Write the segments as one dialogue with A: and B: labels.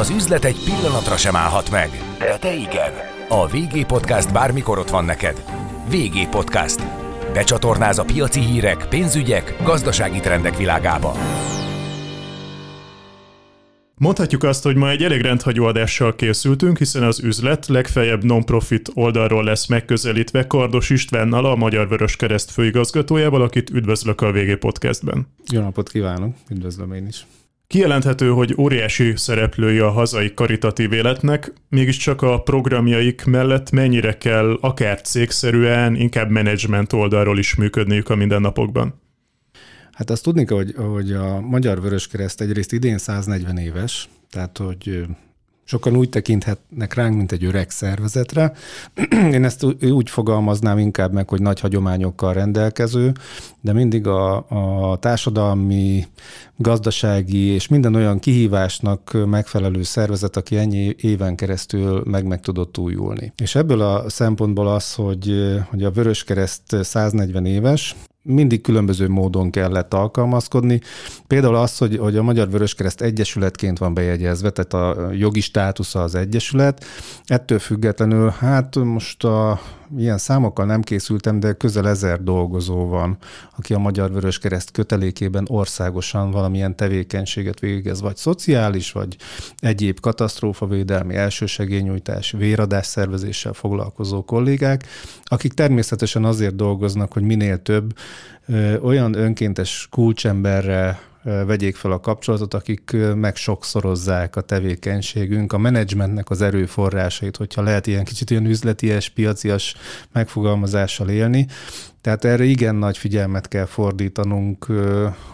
A: Az üzlet egy pillanatra sem állhat meg, de te igen. A VG Podcast bármikor ott van neked. VG Podcast. Becsatornáz a piaci hírek, pénzügyek, gazdasági trendek világába.
B: Mondhatjuk azt, hogy ma egy elég rendhagyó adással készültünk, hiszen az üzlet legfeljebb non-profit oldalról lesz megközelítve Kardos Istvánnal, a Magyar Vörös Kereszt főigazgatójával, akit üdvözlök a VG Podcastben.
C: Jó napot kívánok, üdvözlöm én is.
B: Kijelenthető, hogy óriási szereplői a hazai karitatív életnek, mégiscsak a programjaik mellett mennyire kell akár cégszerűen, inkább menedzsment oldalról is működniük a mindennapokban?
C: Hát azt tudni, hogy, hogy a Magyar Vöröskereszt egyrészt idén 140 éves, tehát hogy Sokan úgy tekinthetnek ránk, mint egy öreg szervezetre. Én ezt úgy fogalmaznám inkább meg, hogy nagy hagyományokkal rendelkező, de mindig a, a társadalmi, gazdasági és minden olyan kihívásnak megfelelő szervezet, aki ennyi éven keresztül meg meg tudott újulni. És ebből a szempontból az, hogy, hogy a Vöröskereszt 140 éves, mindig különböző módon kellett alkalmazkodni. Például az, hogy, hogy a Magyar Vöröskereszt Egyesületként van bejegyezve, tehát a jogi státusza az Egyesület. Ettől függetlenül, hát most a ilyen számokkal nem készültem, de közel ezer dolgozó van, aki a Magyar Vöröskereszt kötelékében országosan valamilyen tevékenységet végez, vagy szociális, vagy egyéb katasztrófavédelmi, elsősegélynyújtás, véradás szervezéssel foglalkozó kollégák, akik természetesen azért dolgoznak, hogy minél több ö, olyan önkéntes kulcsemberre vegyék fel a kapcsolatot, akik meg sokszorozzák a tevékenységünk, a menedzsmentnek az erőforrásait, hogyha lehet ilyen kicsit olyan üzleties, piacias megfogalmazással élni. Tehát erre igen nagy figyelmet kell fordítanunk,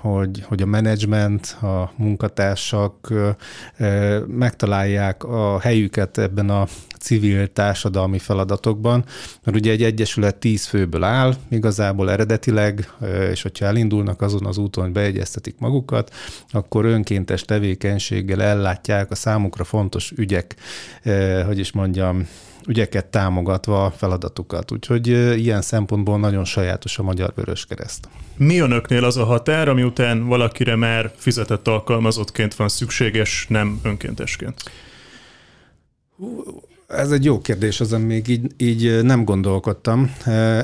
C: hogy, hogy a menedzsment, a munkatársak megtalálják a helyüket ebben a civil társadalmi feladatokban, mert ugye egy egyesület tíz főből áll, igazából eredetileg, és hogyha elindulnak azon az úton, hogy beegyeztetik magukat, akkor önkéntes tevékenységgel ellátják a számukra fontos ügyek, hogy is mondjam, ügyeket támogatva a feladatukat. Úgyhogy ilyen szempontból nagyon sajátos a Magyar Vöröskereszt.
B: Mi önöknél az a határ, ami után valakire már fizetett alkalmazottként van szükséges, nem önkéntesként?
C: Ez egy jó kérdés, azon még így, így nem gondolkodtam.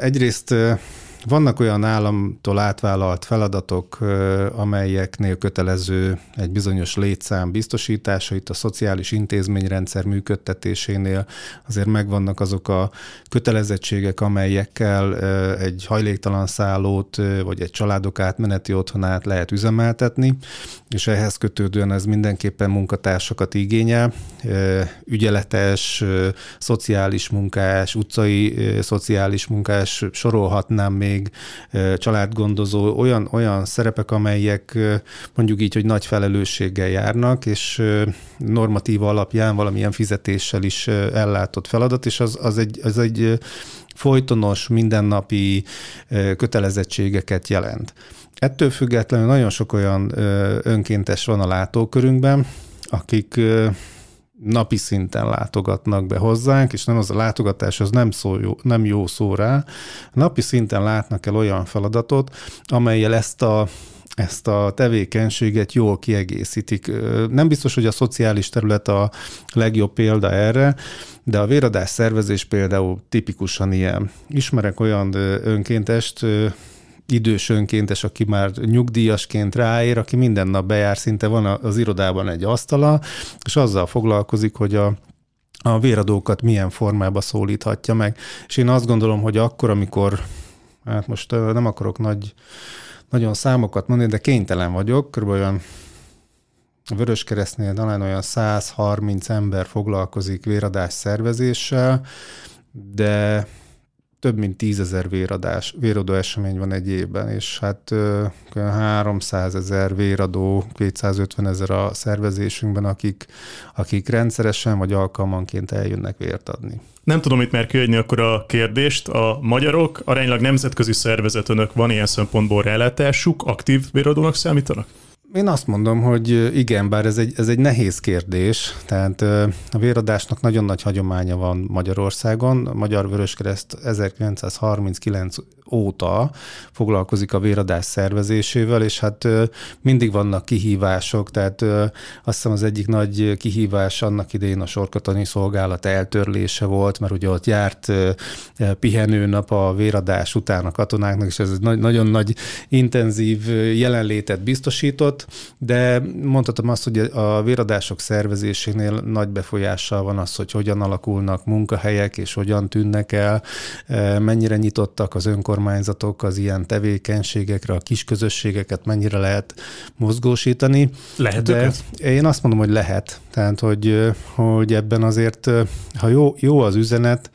C: Egyrészt vannak olyan államtól átvállalt feladatok, amelyeknél kötelező egy bizonyos létszám biztosítása, itt a szociális intézményrendszer működtetésénél azért megvannak azok a kötelezettségek, amelyekkel egy hajléktalan szállót vagy egy családok átmeneti otthonát lehet üzemeltetni, és ehhez kötődően ez mindenképpen munkatársakat igényel, ügyeletes, szociális munkás, utcai szociális munkás, sorolhatnám még még családgondozó, olyan, olyan szerepek, amelyek mondjuk így, hogy nagy felelősséggel járnak, és normatív alapján valamilyen fizetéssel is ellátott feladat, és az, az egy, az egy folytonos, mindennapi kötelezettségeket jelent. Ettől függetlenül nagyon sok olyan önkéntes van a látókörünkben, akik napi szinten látogatnak be hozzánk, és nem az a látogatás, az nem, szó jó, nem jó szó rá. Napi szinten látnak el olyan feladatot, amelyel ezt a ezt a tevékenységet jól kiegészítik. Nem biztos, hogy a szociális terület a legjobb példa erre, de a véradás szervezés például tipikusan ilyen. Ismerek olyan önkéntest, idős önkéntes, aki már nyugdíjasként ráér, aki minden nap bejár, szinte van az irodában egy asztala, és azzal foglalkozik, hogy a a véradókat milyen formába szólíthatja meg. És én azt gondolom, hogy akkor, amikor, hát most nem akarok nagy, nagyon számokat mondani, de kénytelen vagyok, kb. olyan a Vöröskeresztnél talán olyan 130 ember foglalkozik véradás szervezéssel, de több mint tízezer véradás, véradó esemény van egy évben, és hát 300 ezer véradó, 250 ezer a szervezésünkben, akik, akik rendszeresen vagy alkalmanként eljönnek vért adni.
B: Nem tudom itt már kiadni akkor a kérdést. A magyarok aránylag nemzetközi szervezet önök van ilyen szempontból rálátásuk, aktív véradónak számítanak?
C: Én azt mondom, hogy igen, bár ez egy, ez egy nehéz kérdés. Tehát a véradásnak nagyon nagy hagyománya van Magyarországon. A Magyar Vöröskereszt 1939 óta foglalkozik a véradás szervezésével, és hát mindig vannak kihívások, tehát azt hiszem az egyik nagy kihívás annak idején a sorkatoni szolgálat eltörlése volt, mert ugye ott járt pihenőnap a véradás után a katonáknak, és ez egy nagyon nagy intenzív jelenlétet biztosított, de mondhatom azt, hogy a véradások szervezésénél nagy befolyással van az, hogy hogyan alakulnak munkahelyek, és hogyan tűnnek el, mennyire nyitottak az önkormányzatok az ilyen tevékenységekre, a kis közösségeket mennyire lehet mozgósítani.
B: Lehet De
C: én azt mondom, hogy lehet. Tehát, hogy, hogy ebben azért, ha jó, jó az üzenet,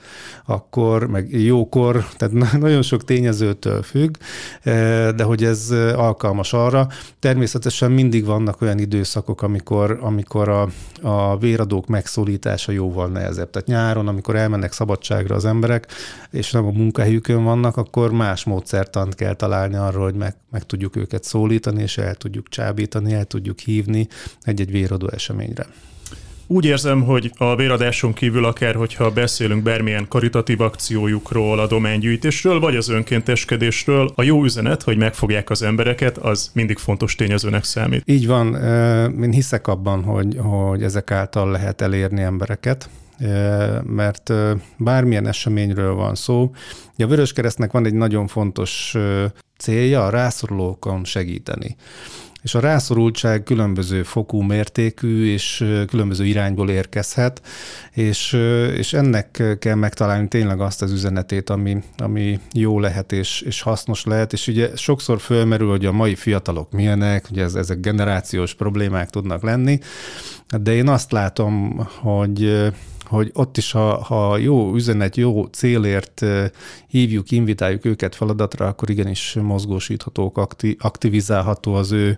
C: akkor, meg jókor, tehát nagyon sok tényezőtől függ, de hogy ez alkalmas arra. Természetesen mindig vannak olyan időszakok, amikor, amikor a, a véradók megszólítása jóval nehezebb. Tehát nyáron, amikor elmennek szabadságra az emberek, és nem a munkahelyükön vannak, akkor más módszertant kell találni arra, hogy meg, meg tudjuk őket szólítani, és el tudjuk csábítani, el tudjuk hívni egy-egy véradó eseményre.
B: Úgy érzem, hogy a véradáson kívül akár, hogyha beszélünk bármilyen karitatív akciójukról, a dománygyűjtésről, vagy az önkénteskedésről, a jó üzenet, hogy megfogják az embereket, az mindig fontos tényezőnek számít.
C: Így van, én hiszek abban, hogy, hogy ezek által lehet elérni embereket, mert bármilyen eseményről van szó. A Vöröskeresztnek van egy nagyon fontos célja, a rászorulókon segíteni és a rászorultság különböző fokú, mértékű és különböző irányból érkezhet, és, és ennek kell megtalálni tényleg azt az üzenetét, ami, ami jó lehet és, és hasznos lehet, és ugye sokszor fölmerül, hogy a mai fiatalok milyenek, ugye ez, ezek generációs problémák tudnak lenni, de én azt látom, hogy hogy ott is, ha, ha jó üzenet, jó célért hívjuk, invitáljuk őket feladatra, akkor igenis mozgósíthatók, aktivizálható az ő,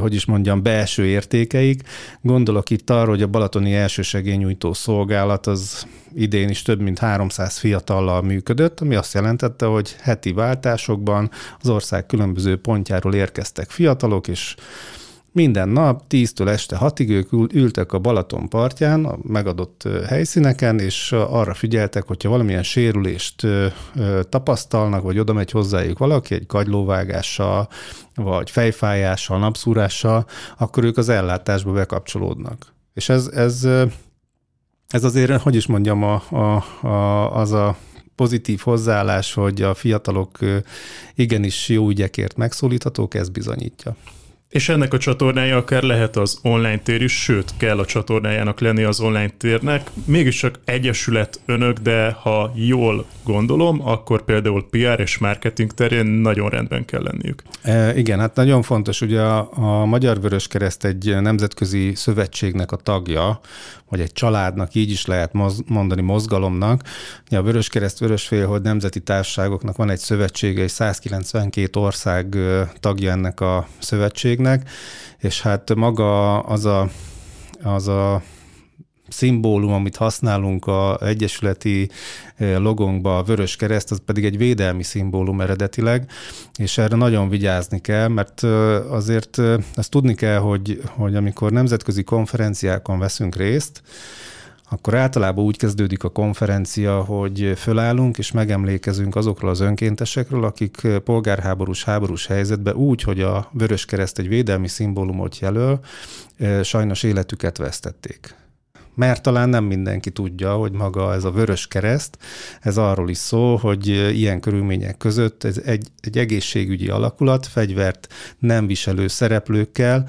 C: hogy is mondjam, belső értékeik. Gondolok itt arra, hogy a Balatoni elsősegélynyújtó szolgálat az idén is több mint 300 fiatallal működött, ami azt jelentette, hogy heti váltásokban az ország különböző pontjáról érkeztek fiatalok, és minden nap 10-től este 6-ig ők ültek a Balaton partján, a megadott helyszíneken, és arra figyeltek, hogyha valamilyen sérülést tapasztalnak, vagy oda megy hozzájuk valaki egy kagylóvágással, vagy fejfájással, napszúrással, akkor ők az ellátásba bekapcsolódnak. És ez, ez, ez azért, hogy is mondjam, a, a, a, az a pozitív hozzáállás, hogy a fiatalok igenis jó ügyekért megszólíthatók, ez bizonyítja.
B: És ennek a csatornája akár lehet az online tér is, sőt, kell a csatornájának lenni az online térnek. Mégiscsak egyesület önök, de ha jól gondolom, akkor például PR és marketing terén nagyon rendben kell lenniük.
C: E, igen, hát nagyon fontos, ugye a, a Magyar Vörös Kereszt egy nemzetközi szövetségnek a tagja, vagy egy családnak, így is lehet mondani mozgalomnak. A Vörös Kereszt Vörösfélhold Nemzeti Társaságoknak van egy szövetsége, egy 192 ország tagja ennek a szövetségnek, és hát maga az a, az a szimbólum, amit használunk a egyesületi eh, logónkba, a vörös kereszt, az pedig egy védelmi szimbólum eredetileg, és erre nagyon vigyázni kell, mert azért ezt tudni kell, hogy, hogy amikor nemzetközi konferenciákon veszünk részt, akkor általában úgy kezdődik a konferencia, hogy fölállunk és megemlékezünk azokról az önkéntesekről, akik polgárháborús, háborús helyzetben úgy, hogy a vörös kereszt egy védelmi szimbólumot jelöl, sajnos életüket vesztették mert talán nem mindenki tudja, hogy maga ez a vörös kereszt, ez arról is szól, hogy ilyen körülmények között ez egy, egy egészségügyi alakulat, fegyvert nem viselő szereplőkkel,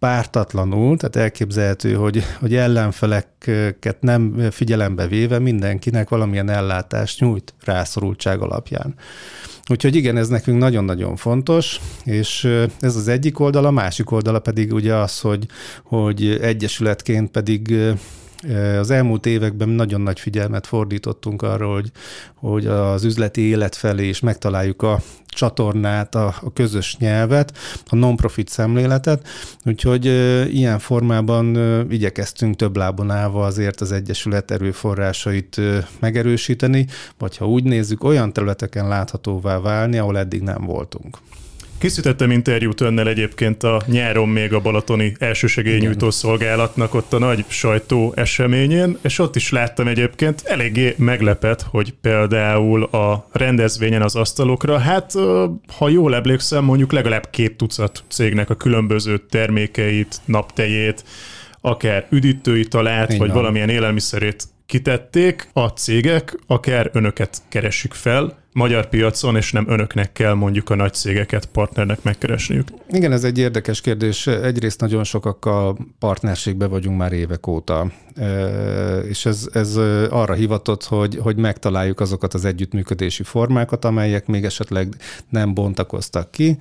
C: pártatlanul, tehát elképzelhető, hogy, hogy ellenfeleket nem figyelembe véve mindenkinek valamilyen ellátást nyújt rászorultság alapján. Úgyhogy igen, ez nekünk nagyon-nagyon fontos, és ez az egyik oldala, a másik oldala pedig ugye az, hogy, hogy egyesületként pedig az elmúlt években nagyon nagy figyelmet fordítottunk arra, hogy, hogy az üzleti élet felé is megtaláljuk a csatornát, a, a közös nyelvet, a non-profit szemléletet, úgyhogy ilyen formában igyekeztünk több lábon állva azért az Egyesület erőforrásait megerősíteni, vagy ha úgy nézzük, olyan területeken láthatóvá válni, ahol eddig nem voltunk.
B: Készítettem interjút önnel egyébként a nyáron még a Balatoni elsősegélynyújtó szolgálatnak ott a nagy sajtó eseményén, és ott is láttam egyébként eléggé meglepet, hogy például a rendezvényen az asztalokra, hát ha jól emlékszem, mondjuk legalább két tucat cégnek a különböző termékeit, naptejét, akár üdítőitalát, vagy van. valamilyen élelmiszerét kitették a cégek, akár önöket keresik fel, magyar piacon, és nem önöknek kell mondjuk a nagy cégeket partnernek megkeresniük?
C: Igen, ez egy érdekes kérdés. Egyrészt nagyon sokakkal partnerségbe vagyunk már évek óta, és ez, ez arra hivatott, hogy, hogy megtaláljuk azokat az együttműködési formákat, amelyek még esetleg nem bontakoztak ki,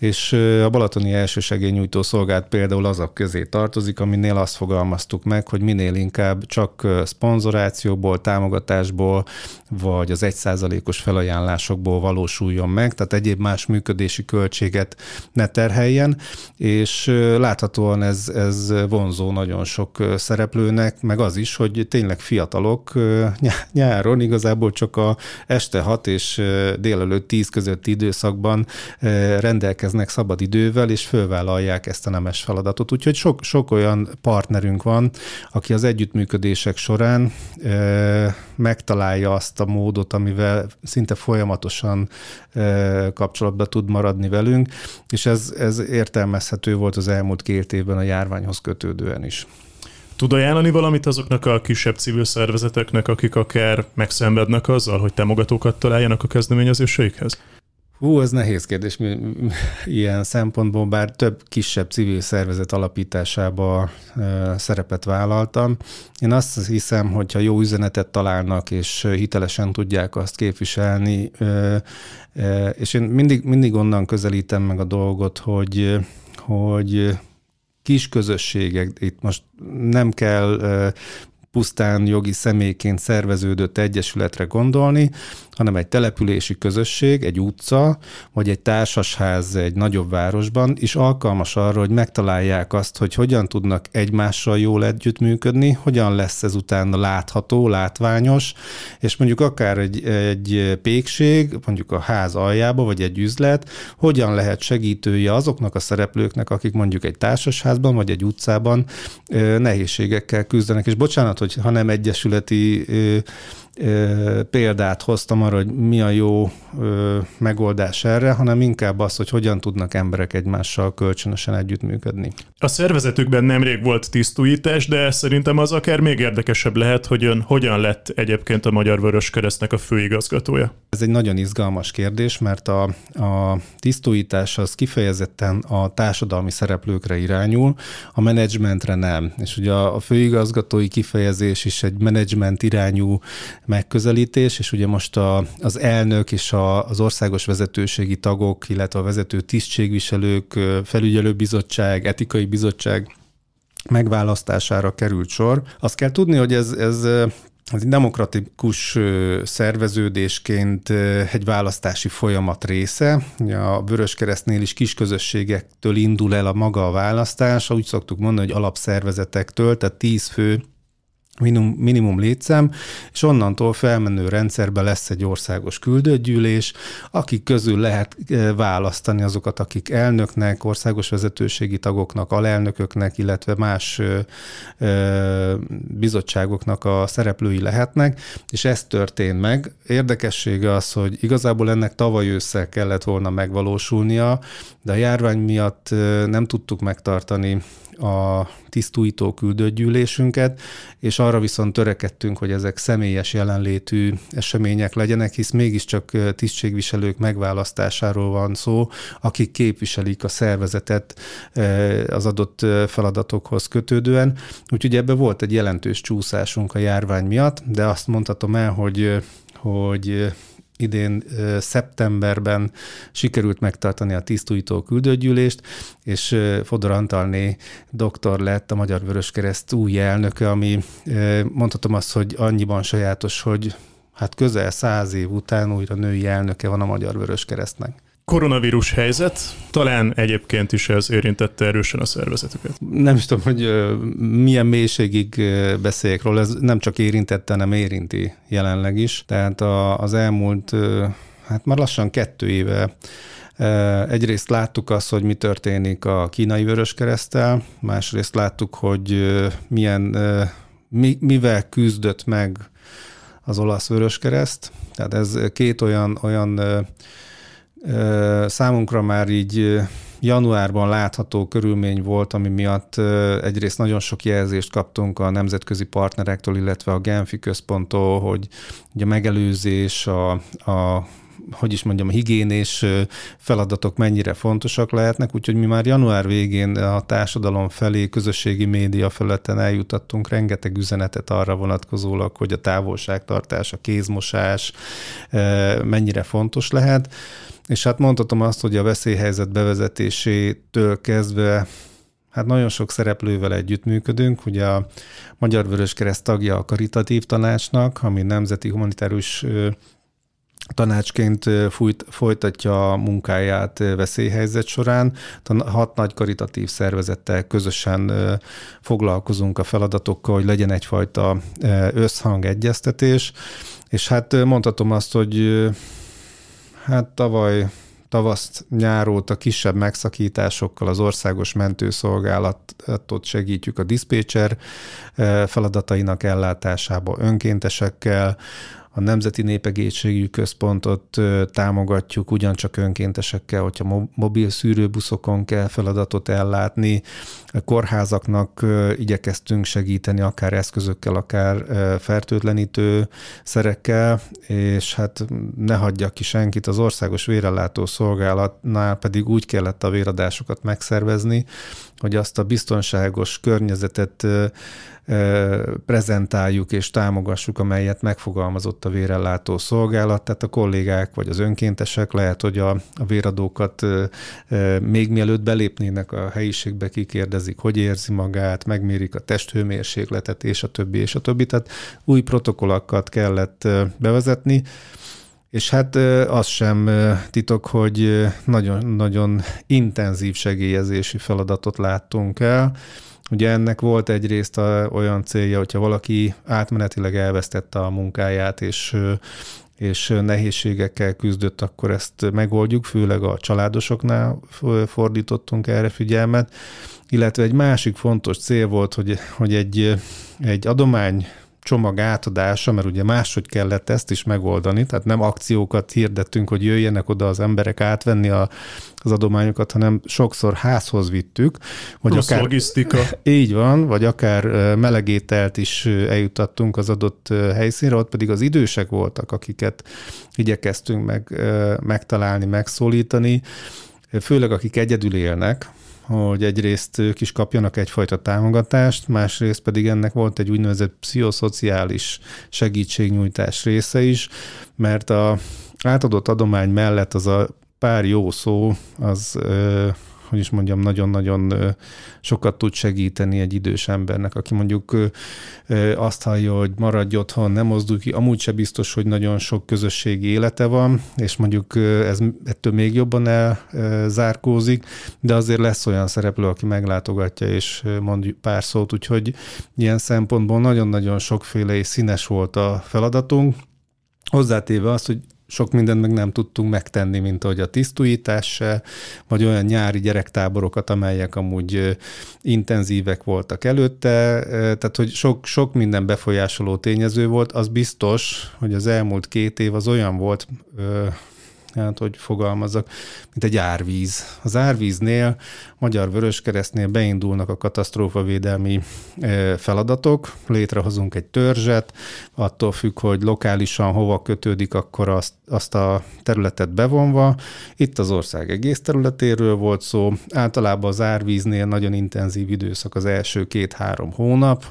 C: és a Balatoni elsősegélynyújtó szolgált például azok közé tartozik, aminél azt fogalmaztuk meg, hogy minél inkább csak szponzorációból, támogatásból, vagy az egyszázalékos felajánlásokból valósuljon meg, tehát egyéb más működési költséget ne terheljen, és láthatóan ez, ez vonzó nagyon sok szereplőnek, meg az is, hogy tényleg fiatalok nyáron igazából csak a este 6 és délelőtt 10 közötti időszakban rendelkeznek szabad idővel, és fölvállalják ezt a nemes feladatot. Úgyhogy sok, sok olyan partnerünk van, aki az együttműködések során megtalálja azt a módot, amivel szinte folyamatosan kapcsolatba tud maradni velünk, és ez, ez értelmezhető volt az elmúlt két évben a járványhoz kötődően is.
B: Tud ajánlani valamit azoknak a kisebb civil szervezeteknek, akik akár megszenvednek azzal, hogy támogatókat találjanak a kezdeményezéseikhez?
C: Hú, ez nehéz kérdés ilyen szempontból, bár több kisebb civil szervezet alapításába szerepet vállaltam. Én azt hiszem, hogyha jó üzenetet találnak, és hitelesen tudják azt képviselni, és én mindig, mindig onnan közelítem meg a dolgot, hogy, hogy kis közösségek, itt most nem kell pusztán jogi személyként szerveződött egyesületre gondolni, hanem egy települési közösség, egy utca, vagy egy társasház egy nagyobb városban is alkalmas arra, hogy megtalálják azt, hogy hogyan tudnak egymással jól együttműködni, hogyan lesz ez utána látható, látványos, és mondjuk akár egy, egy pékség, mondjuk a ház aljába, vagy egy üzlet, hogyan lehet segítője azoknak a szereplőknek, akik mondjuk egy társasházban, vagy egy utcában nehézségekkel küzdenek. És bocsánat, hogy ha nem egyesületi példát hoztam arra, hogy mi a jó megoldás erre, hanem inkább az, hogy hogyan tudnak emberek egymással kölcsönösen együttműködni.
B: A szervezetükben nemrég volt tisztújítás, de szerintem az akár még érdekesebb lehet, hogy ön hogyan lett egyébként a Magyar Vörös Keresztnek a főigazgatója.
C: Ez egy nagyon izgalmas kérdés, mert a, a tisztújítás az kifejezetten a társadalmi szereplőkre irányul, a menedzsmentre nem. És ugye a főigazgatói kifejezés is egy menedzsment irányú megközelítés, és ugye most a, az elnök és a, az országos vezetőségi tagok, illetve a vezető tisztségviselők, felügyelőbizottság, etikai bizottság megválasztására került sor. Azt kell tudni, hogy ez, ez ez egy demokratikus szerveződésként egy választási folyamat része. A Vöröskeresztnél is kisközösségektől indul el a maga a választás, úgy szoktuk mondani, hogy alapszervezetektől, tehát tíz fő minimum, minimum létszám, és onnantól felmenő rendszerben lesz egy országos küldőgyűlés, akik közül lehet eh, választani azokat, akik elnöknek, országos vezetőségi tagoknak, alelnököknek, illetve más ö, eh, ö, eh, bizottságoknak a szereplői lehetnek, és ez történt meg. Érdekessége az, hogy igazából ennek tavaly ősszel kellett volna megvalósulnia, de a járvány miatt nem tudtuk megtartani a tisztújtó küldőgyűlésünket, és arra viszont törekedtünk, hogy ezek személyes jelenlétű események legyenek, hisz mégiscsak tisztségviselők megválasztásáról van szó, akik képviselik a szervezetet az adott feladatokhoz kötődően. Úgyhogy ebbe volt egy jelentős csúszásunk a járvány miatt, de azt mondhatom el, hogy hogy idén szeptemberben sikerült megtartani a tisztújtó küldőgyűlést, és Fodor Antalné doktor lett a Magyar Vöröskereszt új elnöke, ami mondhatom azt, hogy annyiban sajátos, hogy hát közel száz év után újra női elnöke van a Magyar Vöröskeresztnek
B: koronavírus helyzet, talán egyébként is ez érintette erősen a szervezetüket.
C: Nem is tudom, hogy milyen mélységig beszéljek róla, ez nem csak érintette, hanem érinti jelenleg is. Tehát az elmúlt, hát már lassan kettő éve Egyrészt láttuk azt, hogy mi történik a kínai vöröskeresztel, másrészt láttuk, hogy milyen, mivel küzdött meg az olasz vöröskereszt. Tehát ez két olyan, olyan számunkra már így januárban látható körülmény volt, ami miatt egyrészt nagyon sok jelzést kaptunk a nemzetközi partnerektől, illetve a Genfi központtól, hogy a megelőzés, a, a hogy is mondjam, a higiénés feladatok mennyire fontosak lehetnek, úgyhogy mi már január végén a társadalom felé, közösségi média felületen eljutattunk rengeteg üzenetet arra vonatkozólag, hogy a távolságtartás, a kézmosás mennyire fontos lehet. És hát mondhatom azt, hogy a veszélyhelyzet bevezetésétől kezdve Hát nagyon sok szereplővel együttműködünk. Ugye a Magyar Vöröskereszt tagja a Karitatív Tanácsnak, ami nemzeti humanitárius tanácsként fújt, folytatja a munkáját veszélyhelyzet során. Hat nagy karitatív szervezettel közösen foglalkozunk a feladatokkal, hogy legyen egyfajta összhang, egyeztetés. És hát mondhatom azt, hogy hát tavaly tavaszt, nyáróta kisebb megszakításokkal az országos mentőszolgálatot segítjük a diszpécser feladatainak ellátásába önkéntesekkel, a Nemzeti Népegészségügyi Központot támogatjuk ugyancsak önkéntesekkel, hogyha mobil szűrőbuszokon kell feladatot ellátni. A kórházaknak igyekeztünk segíteni akár eszközökkel, akár fertőtlenítő szerekkel, és hát ne hagyja ki senkit, az Országos Vérellátó Szolgálatnál pedig úgy kellett a véradásokat megszervezni, hogy azt a biztonságos környezetet prezentáljuk és támogassuk, amelyet megfogalmazott a vérellátó szolgálat, tehát a kollégák vagy az önkéntesek lehet, hogy a, a véradókat még mielőtt belépnének a helyiségbe, kikérdezik, hogy érzi magát, megmérik a testhőmérsékletet, és a többi, és a többi. Tehát új protokollakat kellett bevezetni, és hát az sem titok, hogy nagyon-nagyon intenzív segélyezési feladatot láttunk el. Ugye ennek volt egyrészt a, olyan célja, hogyha valaki átmenetileg elvesztette a munkáját, és és nehézségekkel küzdött, akkor ezt megoldjuk, főleg a családosoknál fordítottunk erre figyelmet, illetve egy másik fontos cél volt, hogy, hogy egy, egy adomány csomag átadása, mert ugye máshogy kellett ezt is megoldani, tehát nem akciókat hirdettünk, hogy jöjjenek oda az emberek átvenni a, az adományokat, hanem sokszor házhoz vittük.
B: Vagy Plusz akár, logisztika.
C: Így van, vagy akár melegételt is eljutattunk az adott helyszínre, ott pedig az idősek voltak, akiket igyekeztünk meg, megtalálni, megszólítani, főleg akik egyedül élnek, hogy egyrészt ők is kapjanak egyfajta támogatást, másrészt pedig ennek volt egy úgynevezett pszichoszociális segítségnyújtás része is, mert a átadott adomány mellett az a pár jó szó, az hogy is mondjam, nagyon-nagyon sokat tud segíteni egy idős embernek, aki mondjuk azt hallja, hogy maradj otthon, nem mozdulj ki, amúgy se biztos, hogy nagyon sok közösségi élete van, és mondjuk ez ettől még jobban elzárkózik, de azért lesz olyan szereplő, aki meglátogatja és mond pár szót, úgyhogy ilyen szempontból nagyon-nagyon sokféle és színes volt a feladatunk, Hozzátéve azt, hogy sok mindent meg nem tudtunk megtenni, mint ahogy a tisztújítás se, vagy olyan nyári gyerektáborokat, amelyek amúgy intenzívek voltak előtte, tehát hogy sok, sok minden befolyásoló tényező volt, az biztos, hogy az elmúlt két év az olyan volt, hát hogy fogalmazok, mint egy árvíz. Az árvíznél, Magyar Vöröskeresztnél beindulnak a katasztrófavédelmi e, feladatok, létrehozunk egy törzset, attól függ, hogy lokálisan hova kötődik, akkor azt, azt a területet bevonva. Itt az ország egész területéről volt szó, általában az árvíznél nagyon intenzív időszak az első két-három hónap,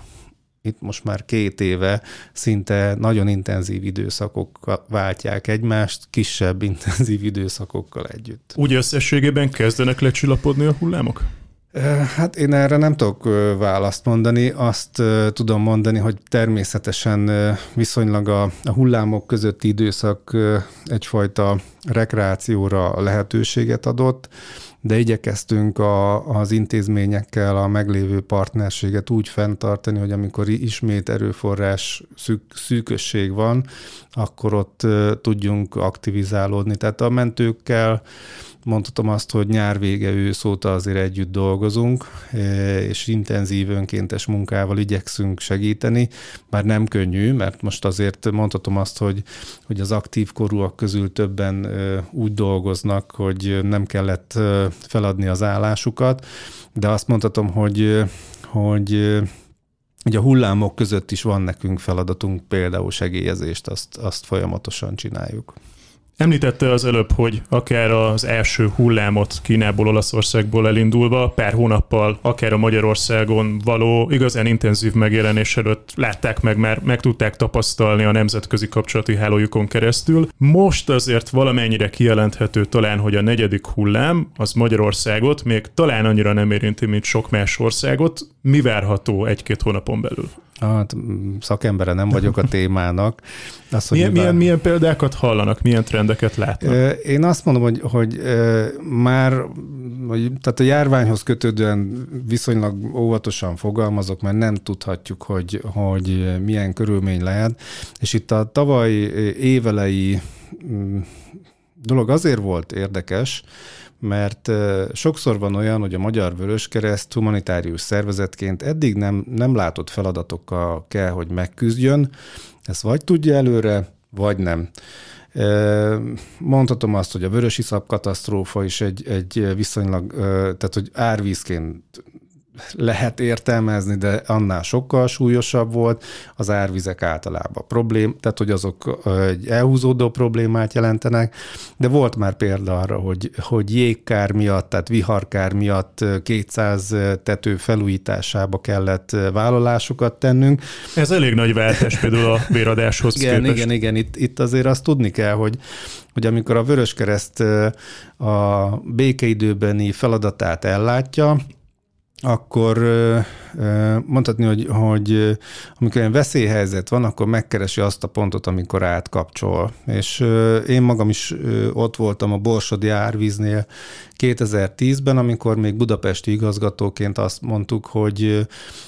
C: itt most már két éve szinte nagyon intenzív időszakok váltják egymást, kisebb intenzív időszakokkal együtt.
B: Úgy összességében kezdenek lecsillapodni a hullámok?
C: Hát én erre nem tudok választ mondani. Azt tudom mondani, hogy természetesen viszonylag a, a hullámok közötti időszak egyfajta rekreációra lehetőséget adott de igyekeztünk a, az intézményekkel a meglévő partnerséget úgy fenntartani, hogy amikor ismét erőforrás szűk, szűkösség van, akkor ott tudjunk aktivizálódni. Tehát a mentőkkel mondhatom azt, hogy nyár vége ősz óta azért együtt dolgozunk, és intenzív önkéntes munkával igyekszünk segíteni, bár nem könnyű, mert most azért mondhatom azt, hogy, hogy az aktív korúak közül többen úgy dolgoznak, hogy nem kellett feladni az állásukat, de azt mondhatom, hogy, hogy Ugye a hullámok között is van nekünk feladatunk, például segélyezést, azt, azt folyamatosan csináljuk.
B: Említette az előbb, hogy akár az első hullámot Kínából, Olaszországból elindulva, pár hónappal, akár a Magyarországon való igazán intenzív megjelenés előtt látták meg, már meg tudták tapasztalni a nemzetközi kapcsolati hálójukon keresztül. Most azért valamennyire kijelenthető talán, hogy a negyedik hullám az Magyarországot még talán annyira nem érinti, mint sok más országot. Mi várható egy-két hónapon belül?
C: Hát szakembere nem vagyok a témának.
B: Azt, milyen, milyen, milyen példákat hallanak, milyen trendeket látnak?
C: Én azt mondom, hogy, hogy már hogy, tehát a járványhoz kötődően viszonylag óvatosan fogalmazok, mert nem tudhatjuk, hogy, hogy milyen körülmény lehet. És itt a tavaly évelei mm, dolog azért volt érdekes, mert sokszor van olyan, hogy a Magyar Vöröskereszt humanitárius szervezetként eddig nem, nem látott feladatokkal kell, hogy megküzdjön, ezt vagy tudja előre, vagy nem. Mondhatom azt, hogy a vörösi katasztrófa is egy, egy viszonylag, tehát hogy árvízként lehet értelmezni, de annál sokkal súlyosabb volt. Az árvizek általában problém, tehát hogy azok egy elhúzódó problémát jelentenek, de volt már példa arra, hogy, hogy jégkár miatt, tehát viharkár miatt 200 tető felújításába kellett vállalásokat tennünk.
B: Ez elég nagy váltás például a véradáshoz
C: Igen, képest. igen, igen. Itt, itt azért azt tudni kell, hogy hogy amikor a Vöröskereszt a békeidőbeni feladatát ellátja, akkor mondhatni, hogy, hogy amikor ilyen veszélyhelyzet van, akkor megkeresi azt a pontot, amikor átkapcsol. És én magam is ott voltam a Borsodi árvíznél 2010-ben, amikor még budapesti igazgatóként azt mondtuk, hogy,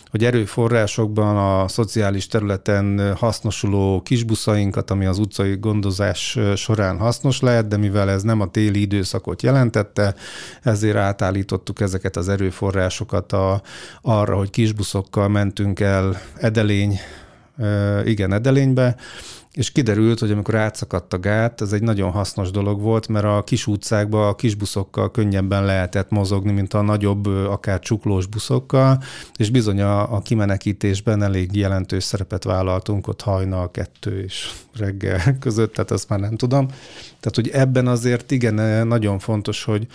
C: hogy erőforrásokban a szociális területen hasznosuló kisbuszainkat, ami az utcai gondozás során hasznos lehet, de mivel ez nem a téli időszakot jelentette, ezért átállítottuk ezeket az erőforrásokat a, arra, hogy kisbuszokkal mentünk el Edelény, igen, Edelénybe, és kiderült, hogy amikor átszakadt a gát, ez egy nagyon hasznos dolog volt, mert a kis utcákba a kis buszokkal könnyebben lehetett mozogni, mint a nagyobb, akár csuklós buszokkal, és bizony a, a kimenekítésben elég jelentős szerepet vállaltunk ott hajnal kettő és reggel között, tehát azt már nem tudom. Tehát, hogy ebben azért igen, nagyon fontos, hogy,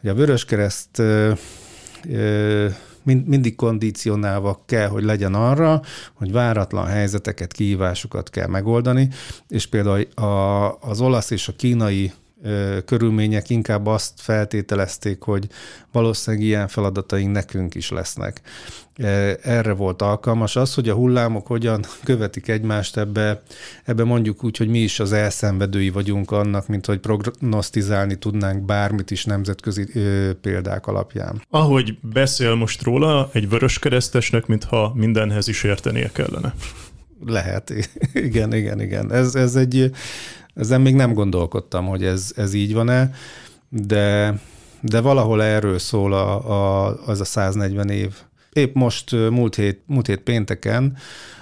C: hogy a Vöröskereszt mind, mindig kondicionálva kell, hogy legyen arra, hogy váratlan helyzeteket, kihívásokat kell megoldani, és például a, az olasz és a kínai körülmények inkább azt feltételezték, hogy valószínűleg ilyen feladataink nekünk is lesznek. Erre volt alkalmas. Az, hogy a hullámok hogyan követik egymást, ebbe, ebbe mondjuk úgy, hogy mi is az elszenvedői vagyunk annak, mint hogy prognosztizálni tudnánk bármit is nemzetközi példák alapján.
B: Ahogy beszél most róla, egy vöröskeresztesnek, mintha mindenhez is értenie kellene.
C: Lehet, igen, igen, igen. Ez, ez egy ezen még nem gondolkodtam, hogy ez, ez így van-e, de, de valahol erről szól a, a, az a 140 év. Épp most múlt hét, múlt hét pénteken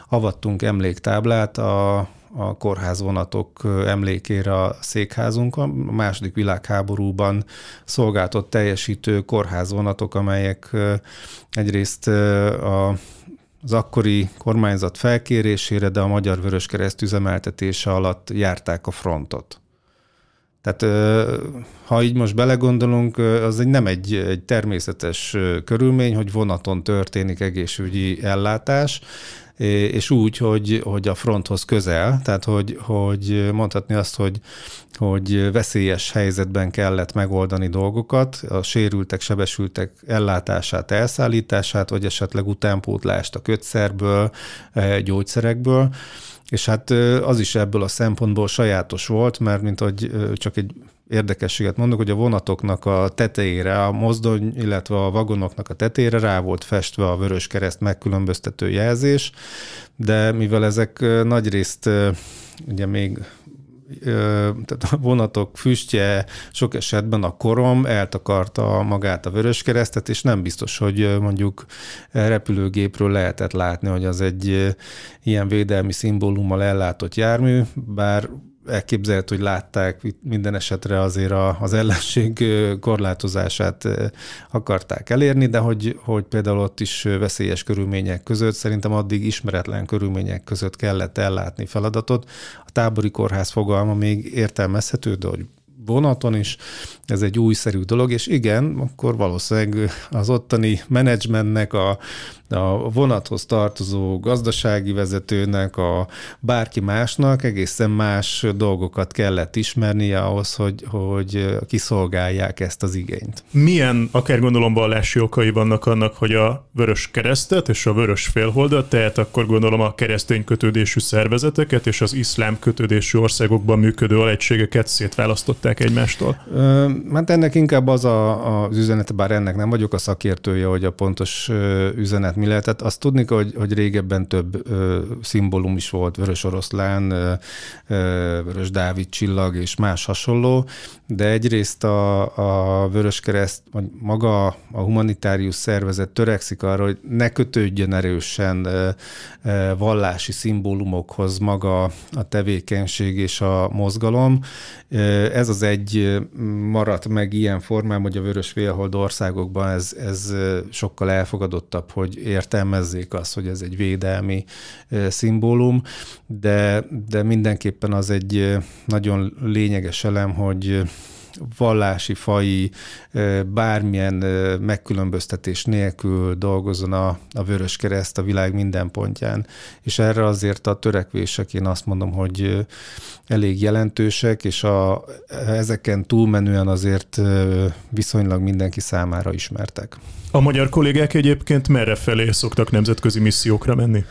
C: avattunk emléktáblát a, a kórházvonatok emlékére a székházunkon. A második világháborúban szolgáltott teljesítő kórházvonatok, amelyek egyrészt a az akkori kormányzat felkérésére, de a Magyar Vöröskereszt üzemeltetése alatt járták a frontot. Tehát ha így most belegondolunk, az egy nem egy, egy természetes körülmény, hogy vonaton történik egészségügyi ellátás, és úgy, hogy, hogy a fronthoz közel, tehát hogy, hogy mondhatni azt, hogy, hogy veszélyes helyzetben kellett megoldani dolgokat, a sérültek, sebesültek ellátását, elszállítását, vagy esetleg utánpótlást a kötszerből, gyógyszerekből, és hát az is ebből a szempontból sajátos volt, mert mint hogy csak egy érdekességet mondok, hogy a vonatoknak a tetejére, a mozdony, illetve a vagonoknak a tetejére rá volt festve a vörös kereszt megkülönböztető jelzés, de mivel ezek nagyrészt ugye még tehát a vonatok füstje, sok esetben a korom eltakarta magát a vöröskeresztet, és nem biztos, hogy mondjuk repülőgépről lehetett látni, hogy az egy ilyen védelmi szimbólummal ellátott jármű, bár elképzelhető, hogy látták minden esetre azért az ellenség korlátozását akarták elérni, de hogy, hogy például ott is veszélyes körülmények között, szerintem addig ismeretlen körülmények között kellett ellátni feladatot. A tábori kórház fogalma még értelmezhető, de hogy vonaton is, ez egy újszerű dolog, és igen, akkor valószínűleg az ottani menedzsmentnek, a, a vonathoz tartozó gazdasági vezetőnek, a bárki másnak egészen más dolgokat kellett ismernie ahhoz, hogy, hogy kiszolgálják ezt az igényt.
B: Milyen, akár gondolom vallási okai vannak annak, hogy a vörös keresztet és a vörös félholdat, tehát akkor gondolom a keresztény kötődésű szervezeteket és az iszlám kötődésű országokban működő alegységeket szétválasztották egymástól?
C: Ö, hát ennek inkább az a, az üzenete, bár ennek nem vagyok a szakértője, hogy a pontos üzenet mi lehetett. Azt tudni, hogy, hogy régebben több ö, szimbólum is volt, vörös oroszlán, ö, ö, vörös Dávid csillag és más hasonló, de egyrészt a, a Vörös Kereszt, vagy maga a humanitárius szervezet törekszik arra, hogy ne kötődjön erősen ö, ö, vallási szimbólumokhoz maga a tevékenység és a mozgalom. Ez az egy maradt meg ilyen formában, hogy a vörös félhold országokban ez, ez sokkal elfogadottabb, hogy értelmezzék azt, hogy ez egy védelmi szimbólum, de, de mindenképpen az egy nagyon lényeges elem, hogy vallási, fai, bármilyen megkülönböztetés nélkül dolgozzon a, a Vörös Kereszt a világ minden pontján. És erre azért a törekvések, én azt mondom, hogy elég jelentősek, és a, ezeken túlmenően azért viszonylag mindenki számára ismertek.
B: A magyar kollégák egyébként merre felé szoktak nemzetközi missziókra menni?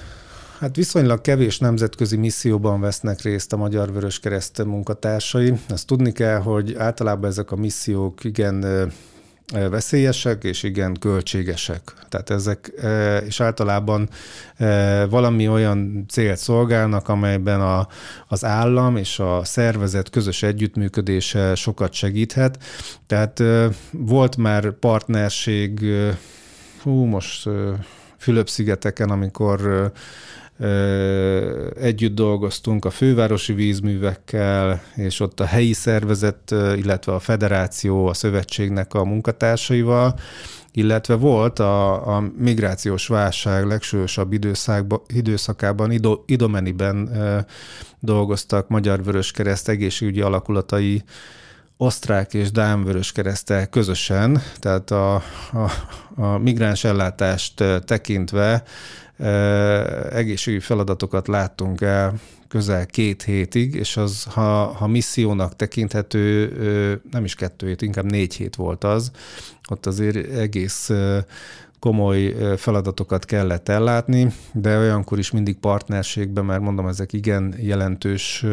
C: Hát viszonylag kevés nemzetközi misszióban vesznek részt a Magyar Vörös Kereszt munkatársai. Azt tudni kell, hogy általában ezek a missziók igen veszélyesek és igen költségesek. Tehát ezek, és általában valami olyan célt szolgálnak, amelyben a, az állam és a szervezet közös együttműködése sokat segíthet. Tehát volt már partnerség, hú, most Fülöp-szigeteken, amikor Együtt dolgoztunk a fővárosi vízművekkel, és ott a helyi szervezet, illetve a federáció, a szövetségnek a munkatársaival, illetve volt a, a migrációs válság legsúlyosabb időszakában, Ido, Idomeniben dolgoztak Magyar Vöröskereszt egészségügyi alakulatai osztrák és dán vöröskeresztel közösen, tehát a, a, a migráns ellátást tekintve egészségügyi feladatokat láttunk el közel két hétig, és az, ha, ha missziónak tekinthető, nem is kettő hét, inkább négy hét volt az, ott azért egész komoly feladatokat kellett ellátni, de olyankor is mindig partnerségben, mert mondom, ezek igen jelentős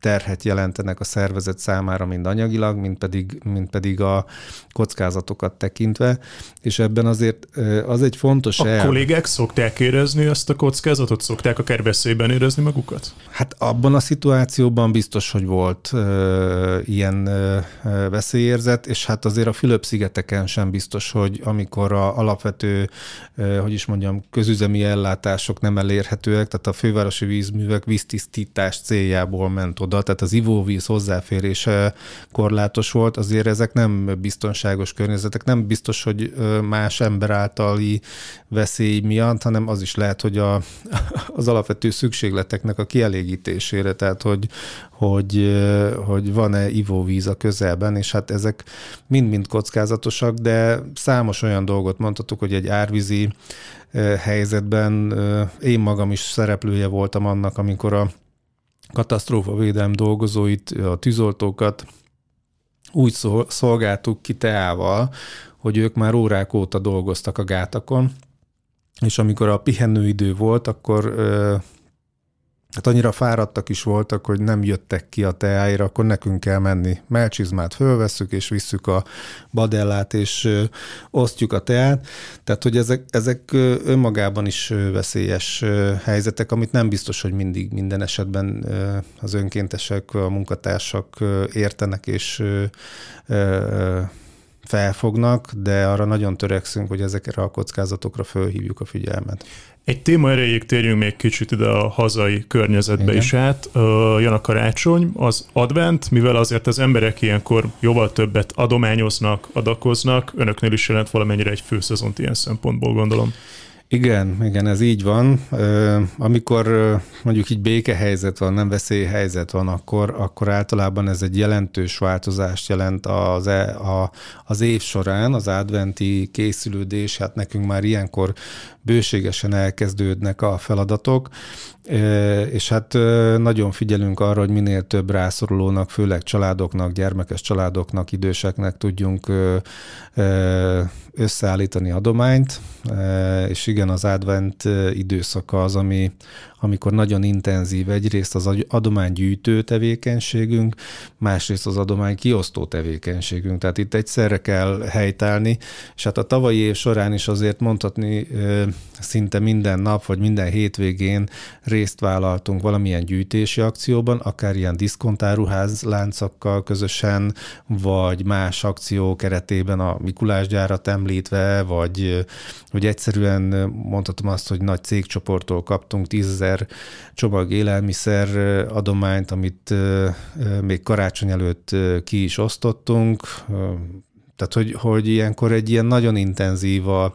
C: terhet jelentenek a szervezet számára, mind anyagilag, mind pedig, mind pedig a kockázatokat tekintve, és ebben azért az egy fontos
B: A el... kollégák szokták érezni ezt a kockázatot? Szokták akár veszélyben érezni magukat?
C: Hát abban a szituációban biztos, hogy volt ö, ilyen ö, veszélyérzet, és hát azért a Fülöp-szigeteken sem biztos, hogy amikor a alapvető, ö, hogy is mondjam, közüzemi ellátások nem elérhetőek, tehát a fővárosi vízművek víztisztítás céljából ment oda, tehát az ivóvíz hozzáférése korlátos volt, azért ezek nem biztonságos környezetek, nem biztos, hogy más ember általi veszély miatt, hanem az is lehet, hogy a, az alapvető szükségleteknek a kielégítésére, tehát hogy, hogy, hogy van-e ivóvíz a közelben, és hát ezek mind-mind kockázatosak, de számos olyan dolgot mondhatok, hogy egy árvízi helyzetben én magam is szereplője voltam annak, amikor a katasztrófavédelem dolgozóit, a tűzoltókat úgy szolgáltuk ki teával, hogy ők már órák óta dolgoztak a gátakon, és amikor a pihenőidő volt, akkor hát annyira fáradtak is voltak, hogy nem jöttek ki a teáira, akkor nekünk kell menni. Melcsizmát fölvesszük, és visszük a badellát, és osztjuk a teát. Tehát, hogy ezek, ezek önmagában is veszélyes helyzetek, amit nem biztos, hogy mindig minden esetben az önkéntesek, a munkatársak értenek, és felfognak, de arra nagyon törekszünk, hogy ezekre a kockázatokra fölhívjuk a figyelmet.
B: Egy téma erejéig térjünk még kicsit ide a hazai környezetbe Igen. is át. Jön a karácsony, az advent, mivel azért az emberek ilyenkor jóval többet adományoznak, adakoznak, önöknél is jelent valamennyire egy főszezont ilyen szempontból gondolom.
C: Igen, igen, ez így van. Amikor mondjuk így békehelyzet van, nem veszélyhelyzet van, akkor, akkor általában ez egy jelentős változást jelent az, e, a, az év során, az adventi készülődés, hát nekünk már ilyenkor bőségesen elkezdődnek a feladatok, és hát nagyon figyelünk arra, hogy minél több rászorulónak, főleg családoknak, gyermekes családoknak, időseknek tudjunk összeállítani adományt, és igen, az advent időszaka az, ami, amikor nagyon intenzív egyrészt az adománygyűjtő tevékenységünk, másrészt az adomány kiosztó tevékenységünk. Tehát itt egyszerre kell helytállni, és hát a tavalyi év során is azért mondhatni szinte minden nap, vagy minden hétvégén részt vállaltunk valamilyen gyűjtési akcióban, akár ilyen diszkontáruház láncokkal közösen, vagy más akció keretében a Mikulás gyárat említve, vagy, vagy egyszerűen mondhatom azt, hogy nagy cégcsoporttól kaptunk 10 ezer csomag élelmiszer adományt, amit még karácsony előtt ki is osztottunk, tehát, hogy, hogy ilyenkor egy ilyen nagyon intenzív a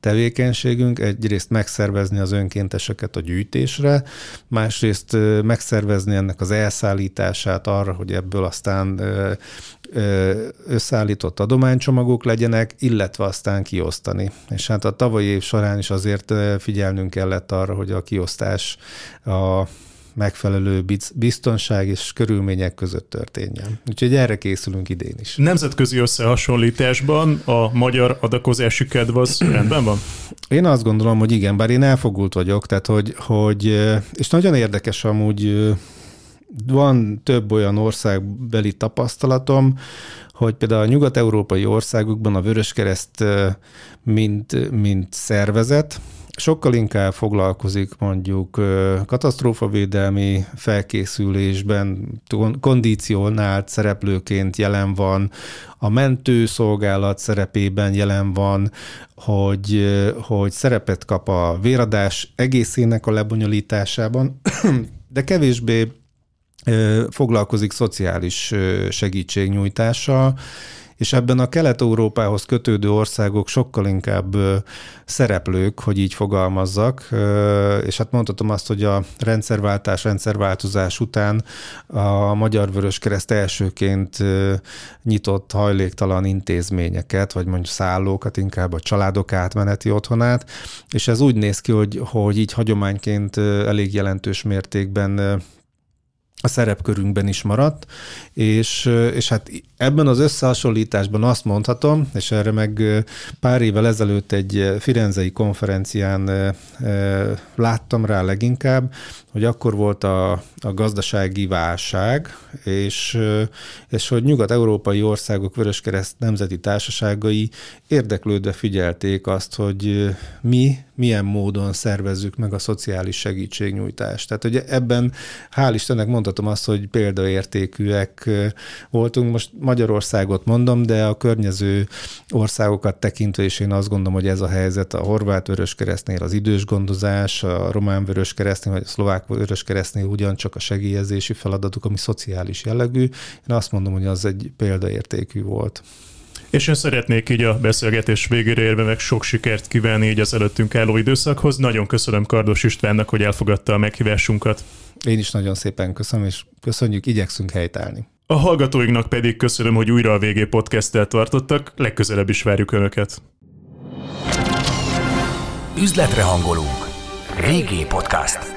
C: tevékenységünk, egyrészt megszervezni az önkénteseket a gyűjtésre, másrészt megszervezni ennek az elszállítását arra, hogy ebből aztán összeállított adománycsomagok legyenek, illetve aztán kiosztani. És hát a tavalyi év során is azért figyelnünk kellett arra, hogy a kiosztás a megfelelő biztonság és körülmények között történjen. Úgyhogy erre készülünk idén is.
B: Nemzetközi összehasonlításban a magyar adakozási kedv az rendben van?
C: Én azt gondolom, hogy igen, bár én elfogult vagyok, tehát hogy, hogy és nagyon érdekes amúgy van több olyan országbeli tapasztalatom, hogy például a nyugat-európai országokban a Vöröskereszt mint, mint szervezet, sokkal inkább foglalkozik mondjuk katasztrófavédelmi felkészülésben, kondícionált szereplőként jelen van, a mentőszolgálat szerepében jelen van, hogy, hogy szerepet kap a véradás egészének a lebonyolításában, de kevésbé foglalkozik szociális segítségnyújtással, és ebben a Kelet-Európához kötődő országok sokkal inkább szereplők, hogy így fogalmazzak, és hát mondhatom azt, hogy a rendszerváltás, rendszerváltozás után a Magyar Vörös Kereszt elsőként nyitott hajléktalan intézményeket, vagy mondjuk szállókat, inkább a családok átmeneti otthonát, és ez úgy néz ki, hogy, hogy így hagyományként elég jelentős mértékben a szerepkörünkben is maradt, és, és hát ebben az összehasonlításban azt mondhatom, és erre meg pár évvel ezelőtt egy firenzei konferencián láttam rá leginkább, hogy akkor volt a, a gazdasági válság, és, és hogy nyugat-európai országok Vöröskereszt nemzeti társaságai érdeklődve figyelték azt, hogy mi milyen módon szervezzük meg a szociális segítségnyújtást. Tehát hogy ebben hál' Istennek mondhatom azt, hogy példaértékűek voltunk. Most Magyarországot mondom, de a környező országokat tekintve is én azt gondolom, hogy ez a helyzet a horvát vöröskeresztnél az idős gondozás, a román vöröskeresztnél, vagy a szlovák vöröskeresztnél ugyancsak a segélyezési feladatuk, ami szociális jellegű. Én azt mondom, hogy az egy példaértékű volt.
B: És én szeretnék így a beszélgetés végére érve meg sok sikert kívánni így az előttünk álló időszakhoz. Nagyon köszönöm Kardos Istvánnak, hogy elfogadta a meghívásunkat.
C: Én is nagyon szépen köszönöm, és köszönjük, igyekszünk helytállni.
B: A hallgatóinknak pedig köszönöm, hogy újra a VG podcast tartottak, legközelebb is várjuk Önöket.
A: Üzletre hangolunk. VG Podcast.